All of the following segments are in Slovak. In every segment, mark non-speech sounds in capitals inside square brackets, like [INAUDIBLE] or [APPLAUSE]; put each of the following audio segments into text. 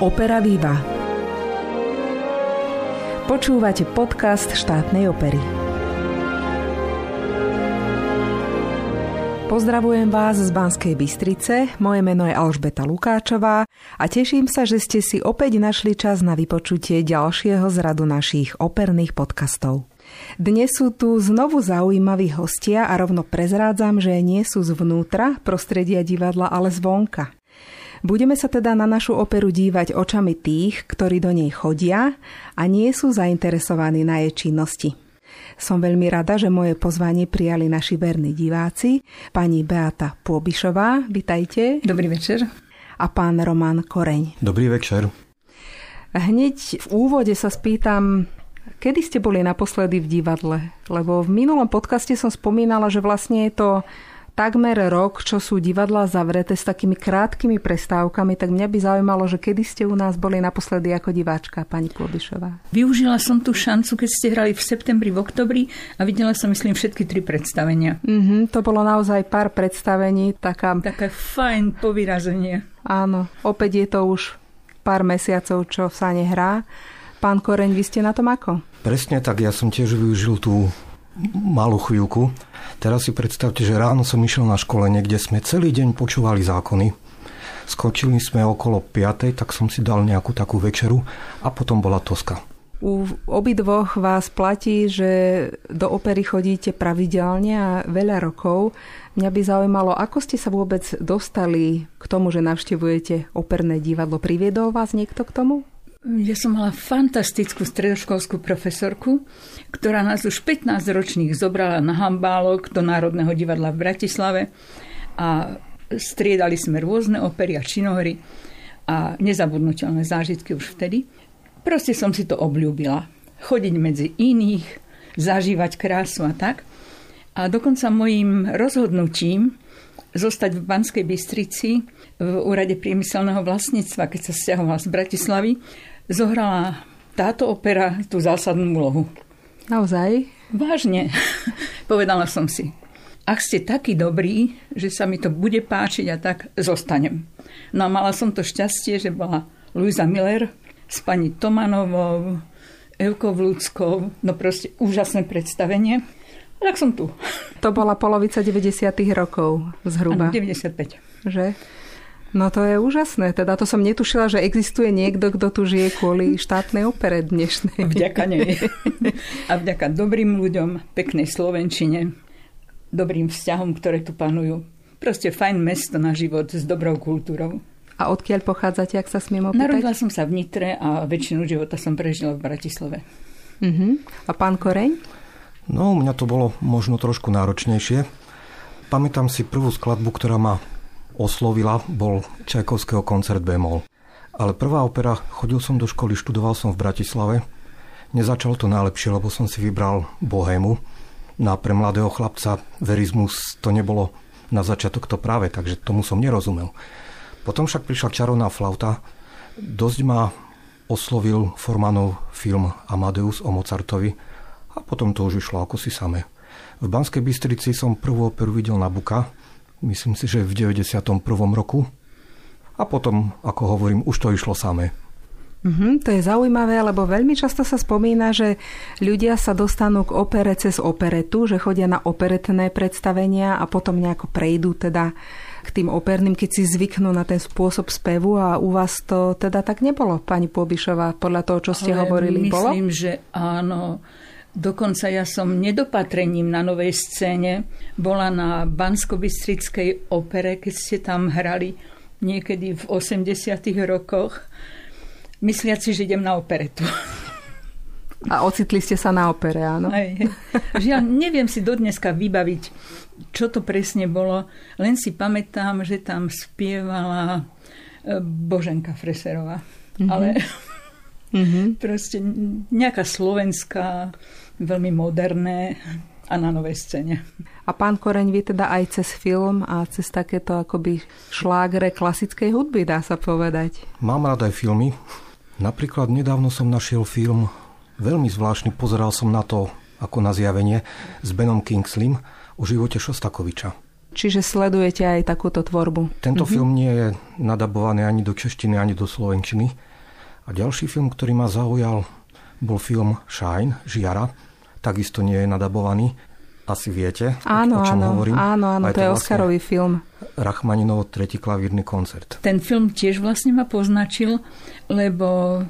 Opera Viva. Počúvate podcast štátnej opery. Pozdravujem vás z Banskej Bystrice, moje meno je Alžbeta Lukáčová a teším sa, že ste si opäť našli čas na vypočutie ďalšieho z radu našich operných podcastov. Dnes sú tu znovu zaujímaví hostia a rovno prezrádzam, že nie sú zvnútra prostredia divadla, ale zvonka. Budeme sa teda na našu operu dívať očami tých, ktorí do nej chodia a nie sú zainteresovaní na jej činnosti. Som veľmi rada, že moje pozvanie prijali naši verní diváci, pani Beata Pôbišová, vitajte. Dobrý večer. A pán Roman Koreň. Dobrý večer. Hneď v úvode sa spýtam, Kedy ste boli naposledy v divadle? Lebo v minulom podcaste som spomínala, že vlastne je to takmer rok, čo sú divadla zavreté s takými krátkými prestávkami, tak mňa by zaujímalo, že kedy ste u nás boli naposledy ako diváčka, pani Klobišová. Využila som tú šancu, keď ste hrali v septembri, v oktobri a videla som, myslím, všetky tri predstavenia. Mm-hmm, to bolo naozaj pár predstavení. Taká... Také fajn povyrazenie. Áno, opäť je to už pár mesiacov, čo sa nehrá. Pán Koreň, vy ste na tom ako? Presne tak, ja som tiež využil tú malú chvíľku. Teraz si predstavte, že ráno som išiel na školenie, kde sme celý deň počúvali zákony. Skočili sme okolo 5, tak som si dal nejakú takú večeru a potom bola Toska. U obidvoch vás platí, že do opery chodíte pravidelne a veľa rokov. Mňa by zaujímalo, ako ste sa vôbec dostali k tomu, že navštevujete operné divadlo. Priviedol vás niekto k tomu? Ja som mala fantastickú stredoškolskú profesorku, ktorá nás už 15 ročných zobrala na hambálok do Národného divadla v Bratislave a striedali sme rôzne opery a činohry a nezabudnutelné zážitky už vtedy. Proste som si to obľúbila. Chodiť medzi iných, zažívať krásu a tak. A dokonca mojim rozhodnutím zostať v Banskej Bystrici v úrade priemyselného vlastníctva, keď sa stiahovala z Bratislavy, zohrala táto opera tú zásadnú úlohu. Naozaj? Vážne. [LAUGHS] Povedala som si, ak ste takí dobrí, že sa mi to bude páčiť a tak zostanem. No a mala som to šťastie, že bola Luisa Miller s pani Tomanovou, Evkou no proste úžasné predstavenie. Tak som tu. To bola polovica 90. rokov zhruba. Ano, 95. Že? No to je úžasné. Teda to som netušila, že existuje niekto, kto tu žije kvôli štátnej opere dnešnej. Vďaka nej. A vďaka dobrým ľuďom, peknej Slovenčine, dobrým vzťahom, ktoré tu panujú. Proste fajn mesto na život s dobrou kultúrou. A odkiaľ pochádzate, ak sa smiem opýtať? Narodila som sa v Nitre a väčšinu života som prežila v Bratislave. Uh-huh. A pán Koreň? No, u mňa to bolo možno trošku náročnejšie. Pamätám si prvú skladbu, ktorá ma oslovila, bol Čajkovského koncert Bemol. Ale prvá opera, chodil som do školy, študoval som v Bratislave. Nezačalo to najlepšie, lebo som si vybral Bohému. No a pre mladého chlapca verizmus to nebolo na začiatok to práve, takže tomu som nerozumel. Potom však prišla čarovná flauta. Dosť ma oslovil Formanov film Amadeus o Mozartovi a potom to už išlo ako si samé. V Banskej Bystrici som prvú operu videl na Buka, myslím si, že v 91. roku. A potom, ako hovorím, už to išlo samé. Mm-hmm, to je zaujímavé, lebo veľmi často sa spomína, že ľudia sa dostanú k opere cez operetu, že chodia na operetné predstavenia a potom nejako prejdú teda k tým operným, keď si zvyknú na ten spôsob spevu a u vás to teda tak nebolo, pani Pobišová, podľa toho, čo ste Ale hovorili, myslím, bolo? Myslím, že áno. Dokonca ja som nedopatrením na novej scéne bola na Banskobystrickej opere, keď ste tam hrali niekedy v 80 rokoch, mysliaci, že idem na operetu. A ocitli ste sa na opere, áno? Aj, Žiaľ, neviem si dodneska vybaviť, čo to presne bolo, len si pamätám, že tam spievala e, Boženka Freserová. Mm-hmm. Ale mm-hmm. proste nejaká slovenská veľmi moderné a na novej scéne. A pán Koreň, vy teda aj cez film a cez takéto akoby šlágre klasickej hudby, dá sa povedať. Mám rád aj filmy. Napríklad nedávno som našiel film, veľmi zvláštny, pozeral som na to ako na zjavenie, s Benom Kingslim o živote Šostakoviča. Čiže sledujete aj takúto tvorbu. Tento mm-hmm. film nie je nadabovaný ani do češtiny, ani do slovenčiny A ďalší film, ktorý ma zaujal, bol film Shine, Žiara. Takisto nie je nadabovaný. Asi viete, áno, o čom áno, hovorím. Áno, áno, to, to je vlastne Oscarový film. Rachmaninov tretí klavírny koncert. Ten film tiež vlastne ma poznačil, lebo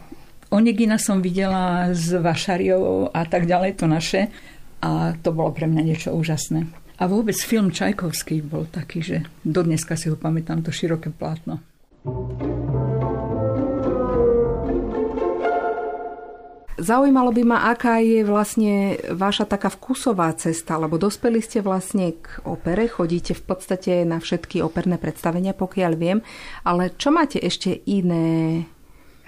Onegina som videla s Vašariou a tak ďalej, to naše. A to bolo pre mňa niečo úžasné. A vôbec film Čajkovský bol taký, že dodneska si ho pamätám, to široké plátno. Zaujímalo by ma, aká je vlastne vaša taká vkusová cesta, lebo dospeli ste vlastne k opere, chodíte v podstate na všetky operné predstavenia, pokiaľ viem, ale čo máte ešte iné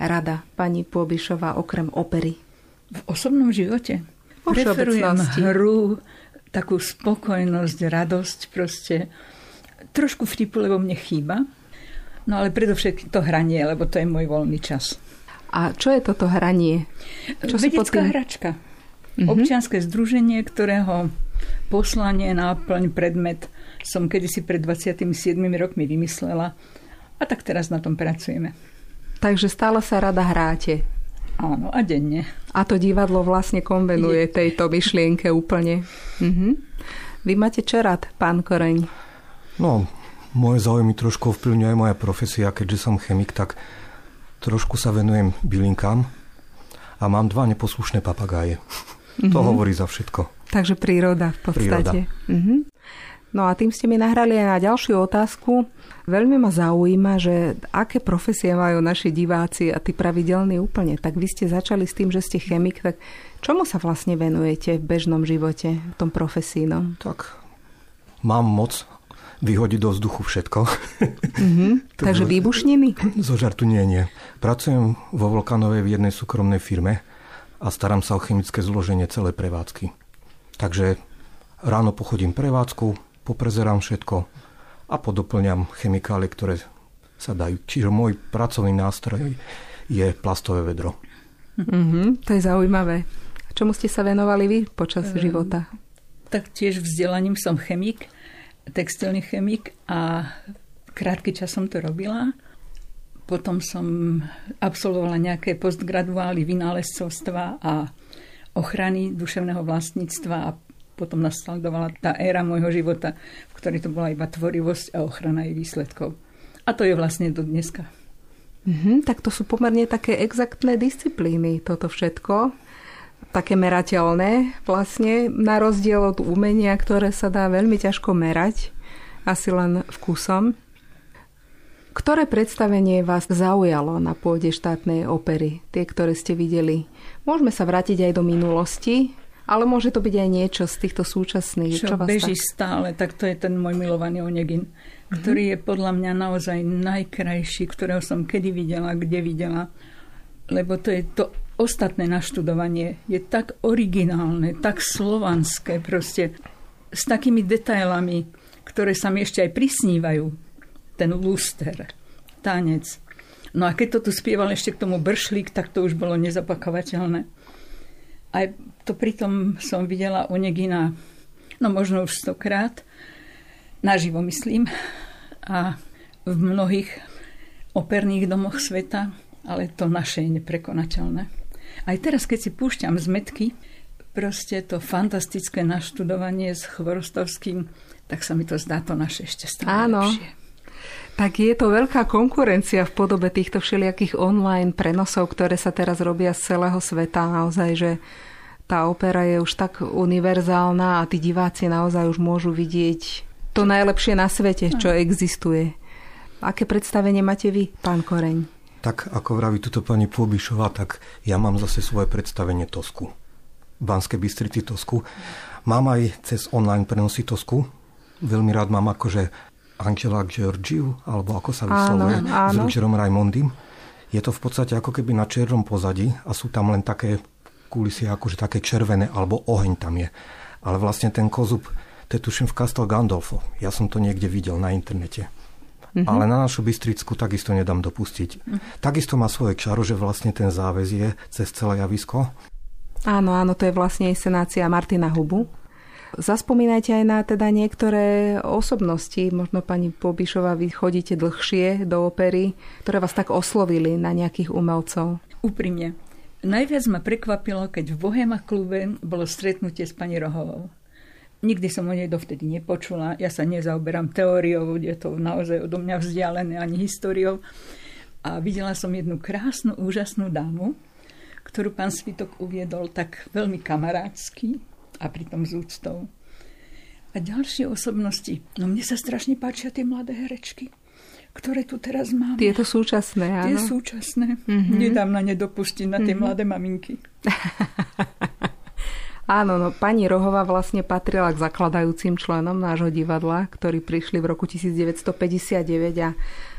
rada, pani Pôbišová, okrem opery? V osobnom živote? Preferujem hru, takú spokojnosť, radosť, proste trošku vtipu, lebo mne chýba. No ale predovšetkým to hranie, lebo to je môj voľný čas. A čo je toto hranie? Čo Vedecká tým... hračka. Mm-hmm. Občianske združenie, ktorého poslanie, náplň, predmet som kedysi pred 27 rokmi vymyslela a tak teraz na tom pracujeme. Takže stále sa rada hráte. Áno, a denne. A to divadlo vlastne konvenuje Je. tejto myšlienke úplne. Mhm. Vy máte čo rád, pán Koreň? No, moje záujmy trošku ovplyvňuje moja profesia, keďže som chemik, tak trošku sa venujem bylinkám a mám dva neposlušné papagáje. Mm-hmm. To hovorí za všetko. Takže príroda v podstate. Príroda. Mm-hmm. No a tým ste mi nahrali aj na ďalšiu otázku. Veľmi ma zaujíma, že aké profesie majú naši diváci a tí pravidelní úplne. Tak vy ste začali s tým, že ste chemik, tak čomu sa vlastne venujete v bežnom živote, v tom profesínom? Tak mám moc vyhodiť do vzduchu všetko. [LAUGHS] Mm-hmm. Takže výbušniny? [CLEARS THROAT] Zo žartu nie, nie. Pracujem vo Volkanovej v jednej súkromnej firme a starám sa o chemické zloženie celej prevádzky. Takže ráno pochodím prevádzku, poprezerám všetko a podoplňam chemikálie, ktoré sa dajú. Čiže môj pracovný nástroj je plastové vedro. Mm-hmm, to je zaujímavé. Čomu ste sa venovali vy počas um, života? Tak tiež vzdelaním som chemik, textilný chemik a krátky čas som to robila. Potom som absolvovala nejaké postgraduály vynálezcovstva a ochrany duševného vlastníctva a potom nasledovala tá éra môjho života, v ktorej to bola iba tvorivosť a ochrana jej výsledkov. A to je vlastne do dneska. Mm-hmm, tak to sú pomerne také exaktné disciplíny, toto všetko. Také merateľné vlastne, na rozdiel od umenia, ktoré sa dá veľmi ťažko merať, asi len vkusom. Ktoré predstavenie vás zaujalo na pôde štátnej opery? Tie, ktoré ste videli. Môžeme sa vrátiť aj do minulosti, ale môže to byť aj niečo z týchto súčasných. Čo, čo vás beží tak... stále, tak to je ten môj milovaný Onegin, mm-hmm. ktorý je podľa mňa naozaj najkrajší, ktorého som kedy videla, kde videla. Lebo to je to ostatné naštudovanie. Je tak originálne, tak slovanské proste. S takými detailami, ktoré sa mi ešte aj prisnívajú. Ten luster, tanec. No a keď to tu spieval ešte k tomu bršlík, tak to už bolo nezapakovateľné. Aj to pritom som videla Onegina, no možno už stokrát, naživo myslím, a v mnohých operných domoch sveta, ale to naše je neprekonateľné. Aj teraz, keď si púšťam zmetky, proste to fantastické naštudovanie s Chvorostovským, tak sa mi to zdá to naše ešte stále Áno. lepšie. Tak je to veľká konkurencia v podobe týchto všelijakých online prenosov, ktoré sa teraz robia z celého sveta. Naozaj, že tá opera je už tak univerzálna a tí diváci naozaj už môžu vidieť to najlepšie na svete, čo existuje. Aké predstavenie máte vy, pán Koreň? Tak ako vraví tuto pani Pôbišová, tak ja mám zase svoje predstavenie Tosku. Banské Bystrici Tosku. Mám aj cez online prenosy Tosku. Veľmi rád mám akože Angela Georgiou, alebo ako sa vyslovuje, s Rogerom Raimondim. Je to v podstate ako keby na černom pozadí a sú tam len také kulisy akože také červené, alebo oheň tam je. Ale vlastne ten kozub, to je tuším v Castel Gandolfo. Ja som to niekde videl na internete. Mm-hmm. Ale na našu Bystricku takisto nedám dopustiť. Mm-hmm. Takisto má svoje čaro, že vlastne ten záväz je cez celé javisko. Áno, áno, to je vlastne inscenácia Martina Hubu. Zaspomínajte aj na teda niektoré osobnosti, možno pani Pobišová, vy chodíte dlhšie do opery, ktoré vás tak oslovili na nejakých umelcov. Úprimne. Najviac ma prekvapilo, keď v Bohema klube bolo stretnutie s pani Rohovou. Nikdy som o nej dovtedy nepočula. Ja sa nezaoberám teóriou, je to naozaj odo mňa vzdialené, ani históriou. A videla som jednu krásnu, úžasnú dámu, ktorú pán Svitok uviedol tak veľmi kamarátsky a pritom z úctou. A ďalšie osobnosti. No mne sa strašne páčia tie mladé herečky ktoré tu teraz máme. Tieto súčasné, áno. Tie súčasné. Mm-hmm. Nedám na ne dopustiť na tie mm-hmm. mladé maminky. [LAUGHS] Áno, no pani Rohová vlastne patrila k zakladajúcim členom nášho divadla, ktorí prišli v roku 1959 a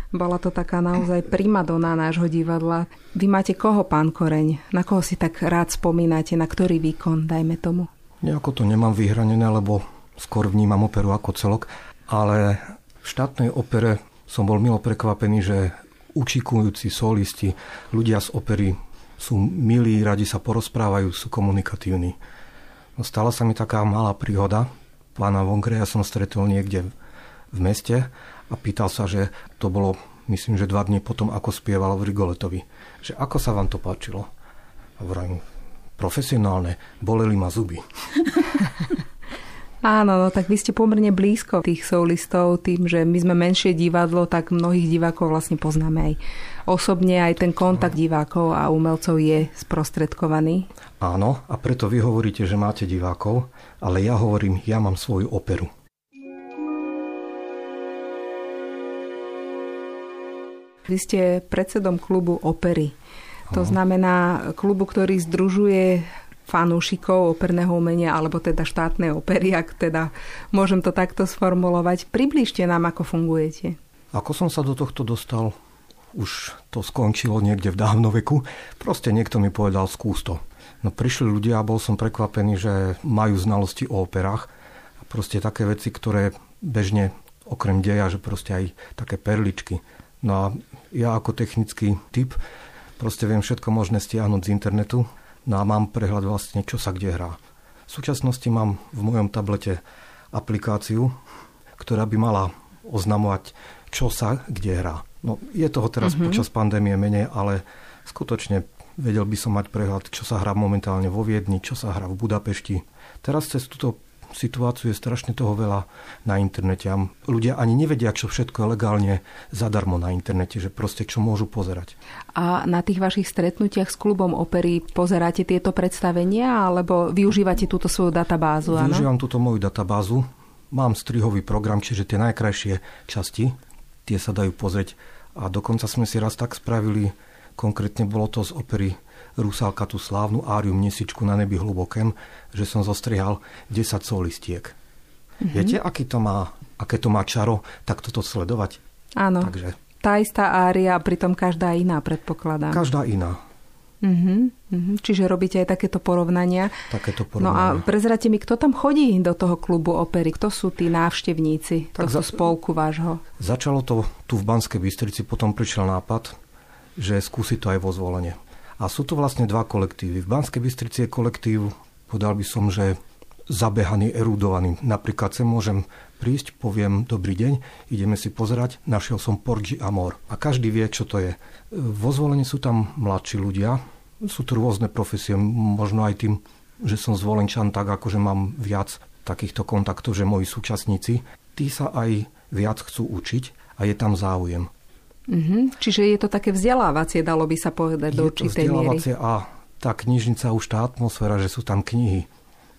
bola to taká naozaj primadona nášho divadla. Vy máte koho, pán Koreň? Na koho si tak rád spomínate? Na ktorý výkon, dajme tomu? Nejako to nemám vyhranené, lebo skôr vnímam operu ako celok, ale v štátnej opere som bol milo prekvapený, že učikujúci solisti, ľudia z opery sú milí, radi sa porozprávajú, sú komunikatívni. No, stala sa mi taká malá príhoda. Pána Vongreja som stretol niekde v meste a pýtal sa, že to bolo, myslím, že dva dní potom, ako spieval v Rigoletovi. Že ako sa vám to páčilo? A vrajím, profesionálne, boleli ma zuby. [LAUGHS] Áno, no tak vy ste pomerne blízko tých solistov tým, že my sme menšie divadlo, tak mnohých divákov vlastne poznáme aj osobne, aj ten kontakt divákov a umelcov je sprostredkovaný. Áno, a preto vy hovoríte, že máte divákov, ale ja hovorím, ja mám svoju operu. Vy ste predsedom klubu opery. To znamená klubu, ktorý združuje fanúšikov operného umenia alebo teda štátnej opery, ak teda môžem to takto sformulovať. Približte nám, ako fungujete. Ako som sa do tohto dostal, už to skončilo niekde v dávno veku. Proste niekto mi povedal, skús to. No prišli ľudia a bol som prekvapený, že majú znalosti o operách. Proste také veci, ktoré bežne okrem deja, že proste aj také perličky. No a ja ako technický typ proste viem všetko možné stiahnuť z internetu No a mám prehľad vlastne, čo sa kde hrá. V súčasnosti mám v mojom tablete aplikáciu, ktorá by mala oznamovať, čo sa kde hrá. No, je toho teraz mm-hmm. počas pandémie menej, ale skutočne vedel by som mať prehľad, čo sa hrá momentálne vo Viedni, čo sa hrá v Budapešti. Teraz cez túto situáciu je strašne toho veľa na internete a ľudia ani nevedia, čo všetko je legálne zadarmo na internete, že proste čo môžu pozerať. A na tých vašich stretnutiach s klubom opery pozeráte tieto predstavenia alebo využívate túto svoju databázu? Využívam túto moju databázu. Mám strihový program, čiže tie najkrajšie časti, tie sa dajú pozrieť. A dokonca sme si raz tak spravili, konkrétne bolo to z opery Rusálka tú slávnu áriu Mnesičku na nebi hlubokém, že som zostrihal 10 solistiek. Mm-hmm. Viete, aký to má, aké to má čaro, tak toto sledovať? Áno. Takže... Tá istá ária, pritom každá iná, predpokladám. Každá iná. Uh-huh, uh-huh. Čiže robíte aj takéto porovnania. Takéto porovnania. No a prezrate mi, kto tam chodí do toho klubu opery? Kto sú tí návštevníci tak tohto za... spolku vášho? Začalo to tu v Banskej Bystrici, potom prišiel nápad, že skúsi to aj vo zvolenie. A sú to vlastne dva kolektívy. V Banskej Bystrici je kolektív, povedal by som, že zabehaný, erudovaný. Napríklad sem môžem prísť, poviem dobrý deň, ideme si pozerať, našiel som Porgi Amor. A každý vie, čo to je. Vo zvolení sú tam mladší ľudia, sú tu rôzne profesie, možno aj tým, že som zvolenčan, tak akože mám viac takýchto kontaktov, že moji súčasníci, tí sa aj viac chcú učiť a je tam záujem. Mm-hmm. Čiže je to také vzdelávacie, dalo by sa povedať, je do určitej miery. a tá knižnica, už tá atmosféra, že sú tam knihy,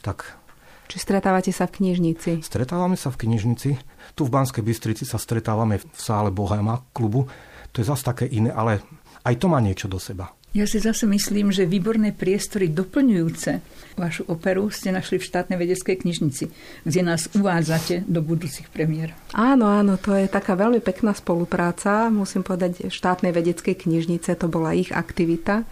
tak... Či stretávate sa v knižnici? Stretávame sa v knižnici. Tu v Banskej Bystrici sa stretávame v sále Bohema klubu. To je zase také iné, ale aj to má niečo do seba. Ja si zase myslím, že výborné priestory doplňujúce vašu operu ste našli v štátnej vedeckej knižnici, kde nás uvádzate do budúcich premiér. Áno, áno, to je taká veľmi pekná spolupráca. Musím povedať, štátnej vedeckej knižnice to bola ich aktivita,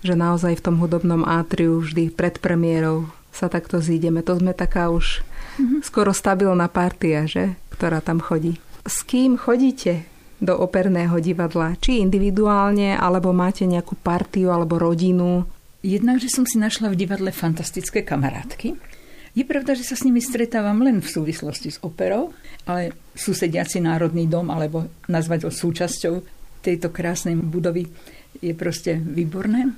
že naozaj v tom hudobnom átriu vždy pred premiérou sa takto zídeme. To sme taká už mm-hmm. skoro stabilná partia, že? ktorá tam chodí. S kým chodíte? Do operného divadla? Či individuálne, alebo máte nejakú partiu alebo rodinu? Jednak, že som si našla v divadle fantastické kamarátky. Je pravda, že sa s nimi stretávam len v súvislosti s operou, ale susediaci Národný dom, alebo nazvať ho súčasťou tejto krásnej budovy, je proste výborné.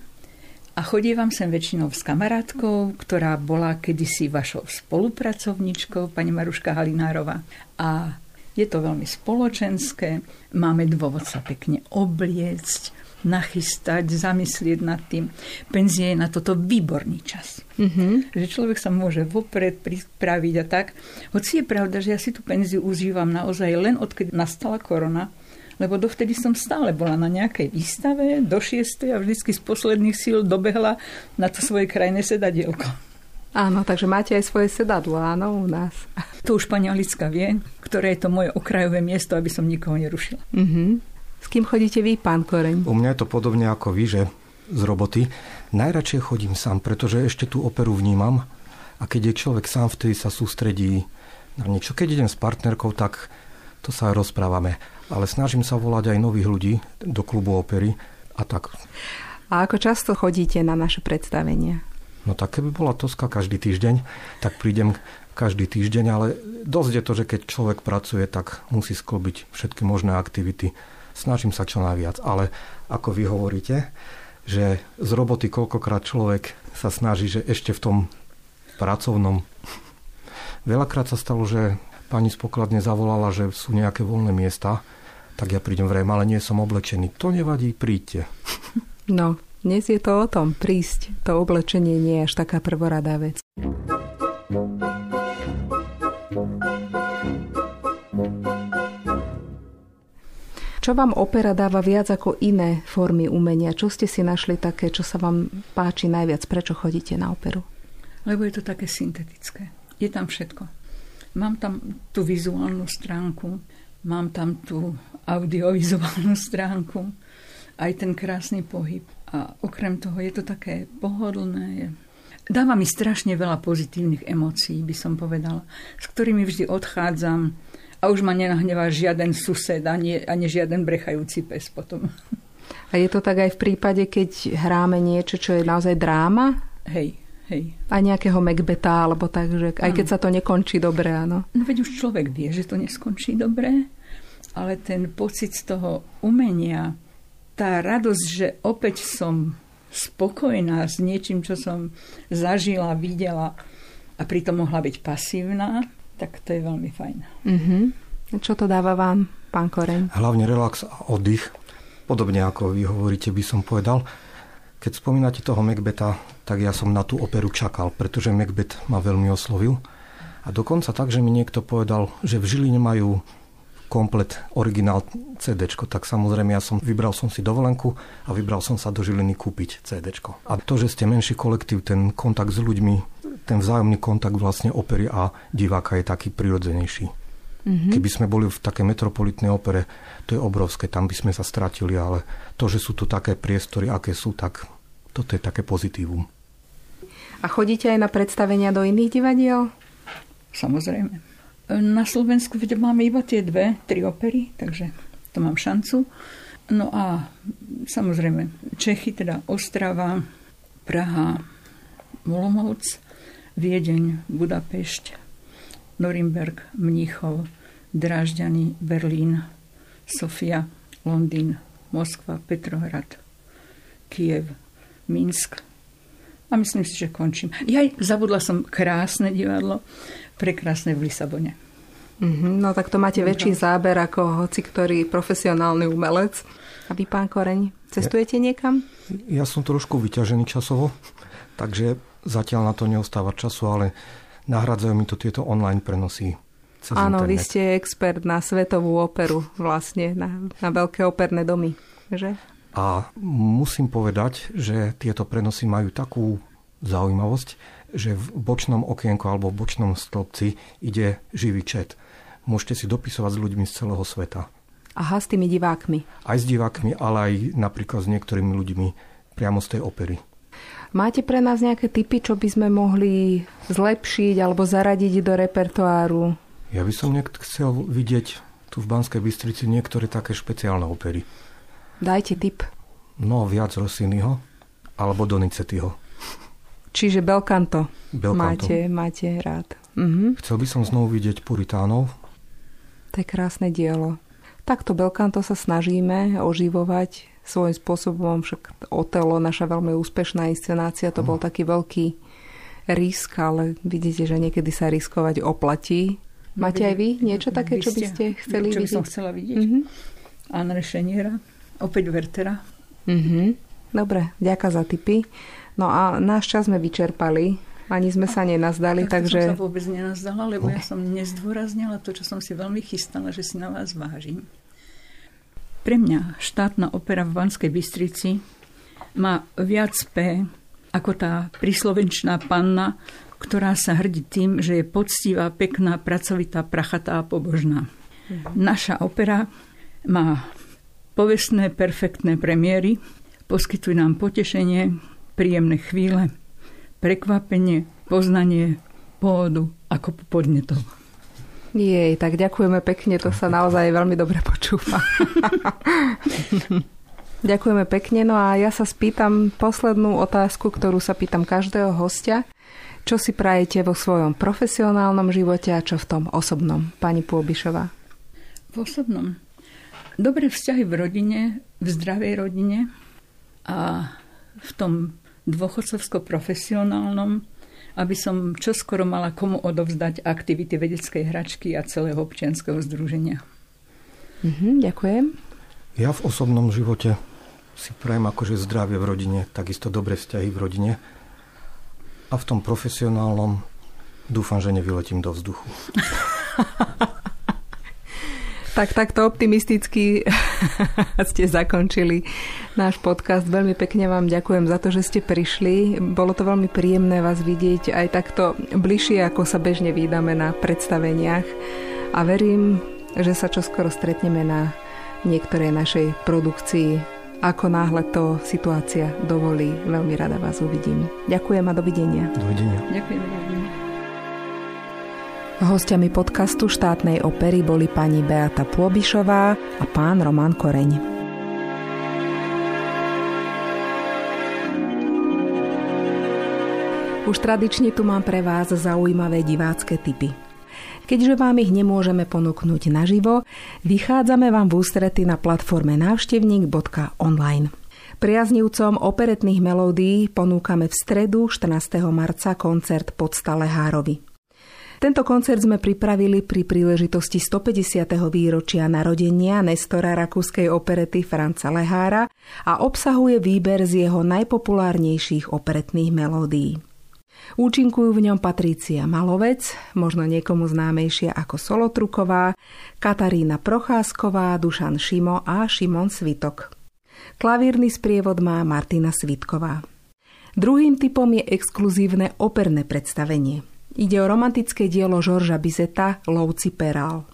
A chodívam sem väčšinou s kamarátkou, ktorá bola kedysi vašou spolupracovničkou, pani Maruška Halinárova. A je to veľmi spoločenské, máme dôvod sa pekne obliecť, nachystať, zamyslieť nad tým. Penzie je na toto výborný čas. Mm-hmm. Že človek sa môže vopred pripraviť a tak. Hoci je pravda, že ja si tú penziu užívam naozaj len odkedy nastala korona, lebo dovtedy som stále bola na nejakej výstave do 6. a vždycky z posledných síl dobehla na to svoje krajné sedadielko. Áno, takže máte aj svoje sedadlo, áno, u nás. [LAUGHS] To už pani Alicka vie, ktoré je to moje okrajové miesto, aby som nikoho nerušila. Mm-hmm. S kým chodíte vy, pán Koreň? U mňa je to podobne ako vy, že z roboty. Najradšej chodím sám, pretože ešte tú operu vnímam a keď je človek sám, vtedy sa sústredí na niečo. Keď idem s partnerkou, tak to sa aj rozprávame ale snažím sa volať aj nových ľudí do klubu opery a tak. A ako často chodíte na naše predstavenia? No tak keby bola Toska každý týždeň, tak prídem každý týždeň, ale dosť je to, že keď človek pracuje, tak musí sklbiť všetky možné aktivity. Snažím sa čo najviac, ale ako vy hovoríte, že z roboty koľkokrát človek sa snaží, že ešte v tom pracovnom. Veľakrát sa stalo, že pani z pokladne zavolala, že sú nejaké voľné miesta tak ja prídem vrem, ale nie som oblečený. To nevadí, príďte. No, dnes je to o tom, prísť. To oblečenie nie je až taká prvoradá vec. Čo vám opera dáva viac ako iné formy umenia? Čo ste si našli také, čo sa vám páči najviac? Prečo chodíte na operu? Lebo je to také syntetické. Je tam všetko. Mám tam tú vizuálnu stránku, mám tam tú audiovizuálnu [LAUGHS] stránku, aj ten krásny pohyb. A okrem toho je to také pohodlné. Dáva mi strašne veľa pozitívnych emócií, by som povedala, s ktorými vždy odchádzam a už ma nenahnevá žiaden sused ani, ani žiaden brechajúci pes potom. A je to tak aj v prípade, keď hráme niečo, čo je naozaj dráma? Hej, hej. A nejakého Macbeta, alebo tak, že aj keď sa to nekončí dobre, áno. No veď už človek vie, že to neskončí dobre ale ten pocit z toho umenia, tá radosť, že opäť som spokojná s niečím, čo som zažila, videla a pritom mohla byť pasívna, tak to je veľmi fajn. Mm-hmm. Čo to dáva vám, pán Koreň? Hlavne relax a oddych. Podobne ako vy hovoríte, by som povedal. Keď spomínate toho Macbeta, tak ja som na tú operu čakal, pretože Macbeth ma veľmi oslovil. A dokonca tak, že mi niekto povedal, že v Žiline majú komplet originál CD, tak samozrejme ja som vybral som si dovolenku a vybral som sa do Žiliny kúpiť CD. A to, že ste menší kolektív, ten kontakt s ľuďmi, ten vzájomný kontakt vlastne opery a diváka je taký prirodzenejší. Mm-hmm. Keby sme boli v takej metropolitnej opere, to je obrovské, tam by sme sa stratili, ale to, že sú tu také priestory, aké sú, tak toto je také pozitívum. A chodíte aj na predstavenia do iných divadiel? Samozrejme. Na Slovensku máme iba tie dve, tri opery, takže to mám šancu. No a samozrejme Čechy, teda Ostrava, Praha, Molomovc, Viedeň, Budapešť, Norimberg, Mníchov, Drážďany, Berlín, Sofia, Londýn, Moskva, Petrohrad, Kiev, Minsk. A myslím si, že končím. Ja zabudla som krásne divadlo prekrásne v Lisabone. Mm-hmm, no tak to máte Dobre. väčší záber ako hoci ktorý profesionálny umelec. A vy, pán Koreň, cestujete niekam? Ja som trošku vyťažený časovo, takže zatiaľ na to neostáva času, ale nahradzajú mi to tieto online prenosy. Áno, internet. vy ste expert na svetovú operu, vlastne na, na veľké operné domy, že? A musím povedať, že tieto prenosy majú takú zaujímavosť, že v bočnom okienku alebo v bočnom stĺpci ide živý čet. Môžete si dopisovať s ľuďmi z celého sveta. Aha, s tými divákmi. Aj s divákmi, ale aj napríklad s niektorými ľuďmi priamo z tej opery. Máte pre nás nejaké typy, čo by sme mohli zlepšiť alebo zaradiť do repertoáru? Ja by som nejak chcel vidieť tu v Banskej Bystrici niektoré také špeciálne opery. Dajte tip. No, viac Rossiniho alebo Donizettiho. Čiže Belcanto, Belcanto. Máte, máte rád. Mhm. Chcel by som znovu vidieť Puritánov. To je krásne dielo. Takto Belcanto sa snažíme oživovať svojím spôsobom, však Otelo, naša veľmi úspešná inscenácia, to bol taký veľký risk, ale vidíte, že niekedy sa riskovať oplatí. Máte aj vy niečo také, čo by ste chceli čo vidieť? Čo by som chcela vidieť? Mm-hmm. Anne Šeniera, opäť Wertera. Mm-hmm. Dobre, ďaká za tipy. No a náš čas sme vyčerpali. Ani sme sa nenazdali, tak takže... som sa vôbec nenazdala, lebo ja som nezdôraznila to, čo som si veľmi chystala, že si na vás vážim. Pre mňa štátna opera v Banskej Bystrici má viac P ako tá príslovenčná panna, ktorá sa hrdí tým, že je poctivá, pekná, pracovitá, prachatá a pobožná. Mhm. Naša opera má povestné, perfektné premiéry, poskytuje nám potešenie, príjemné chvíle, prekvapenie, poznanie, pôvodu ako podnetov. Jej, tak ďakujeme pekne, to sa naozaj veľmi dobre počúva. [LAUGHS] ďakujeme pekne, no a ja sa spýtam poslednú otázku, ktorú sa pýtam každého hostia. Čo si prajete vo svojom profesionálnom živote a čo v tom osobnom, pani Pôbišová? V osobnom? Dobré vzťahy v rodine, v zdravej rodine a v tom dôchodcovsko-profesionálnom aby som čoskoro mala komu odovzdať aktivity vedeckej hračky a celého občianského združenia. Mhm, ďakujem. Ja v osobnom živote si prajem akože zdravie v rodine, takisto dobré vzťahy v rodine. A v tom profesionálnom dúfam, že nevyletím do vzduchu. [LAUGHS] Tak takto optimisticky [LAUGHS] ste zakončili náš podcast. Veľmi pekne vám ďakujem za to, že ste prišli. Bolo to veľmi príjemné vás vidieť aj takto bližšie, ako sa bežne vydáme na predstaveniach. A verím, že sa čoskoro stretneme na niektorej našej produkcii. Ako náhle to situácia dovolí, veľmi rada vás uvidím. Ďakujem a dovidenia. Dovidenia. Ďakujem, dovidenia. Hostiami podcastu štátnej opery boli pani Beata Pôbišová a pán Roman Koreň. Už tradične tu mám pre vás zaujímavé divácké typy. Keďže vám ich nemôžeme ponúknuť naživo, vychádzame vám v ústrety na platforme návštevník.online. Priaznivcom operetných melódií ponúkame v stredu 14. marca koncert pod Stalehárovi. Tento koncert sme pripravili pri príležitosti 150. výročia narodenia Nestora rakúskej operety Franca Lehára a obsahuje výber z jeho najpopulárnejších operetných melódií. Účinkujú v ňom Patrícia Malovec, možno niekomu známejšia ako Solotruková, Katarína Procházková, Dušan Šimo a Šimon Svitok. Klavírny sprievod má Martina Svitková. Druhým typom je exkluzívne operné predstavenie – Ide o romantické dielo Žorža Bizeta Lovci Perál.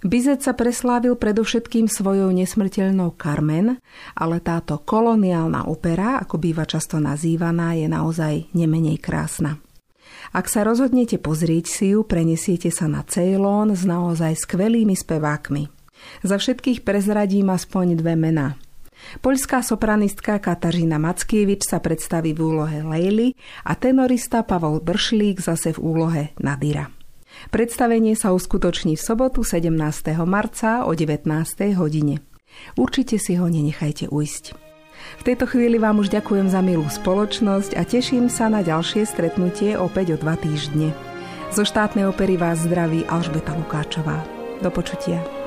Bizet sa preslávil predovšetkým svojou nesmrteľnou Carmen, ale táto koloniálna opera, ako býva často nazývaná, je naozaj nemenej krásna. Ak sa rozhodnete pozrieť si ju, prenesiete sa na Ceylon s naozaj skvelými spevákmi. Za všetkých prezradím aspoň dve mená – Poľská sopranistka Katažina Mackievič sa predstaví v úlohe Lejly a tenorista Pavol Bršlík zase v úlohe Nadira. Predstavenie sa uskutoční v sobotu 17. marca o 19. hodine. Určite si ho nenechajte ujsť. V tejto chvíli vám už ďakujem za milú spoločnosť a teším sa na ďalšie stretnutie opäť o dva týždne. Zo štátnej opery vás zdraví Alžbeta Lukáčová. Do počutia.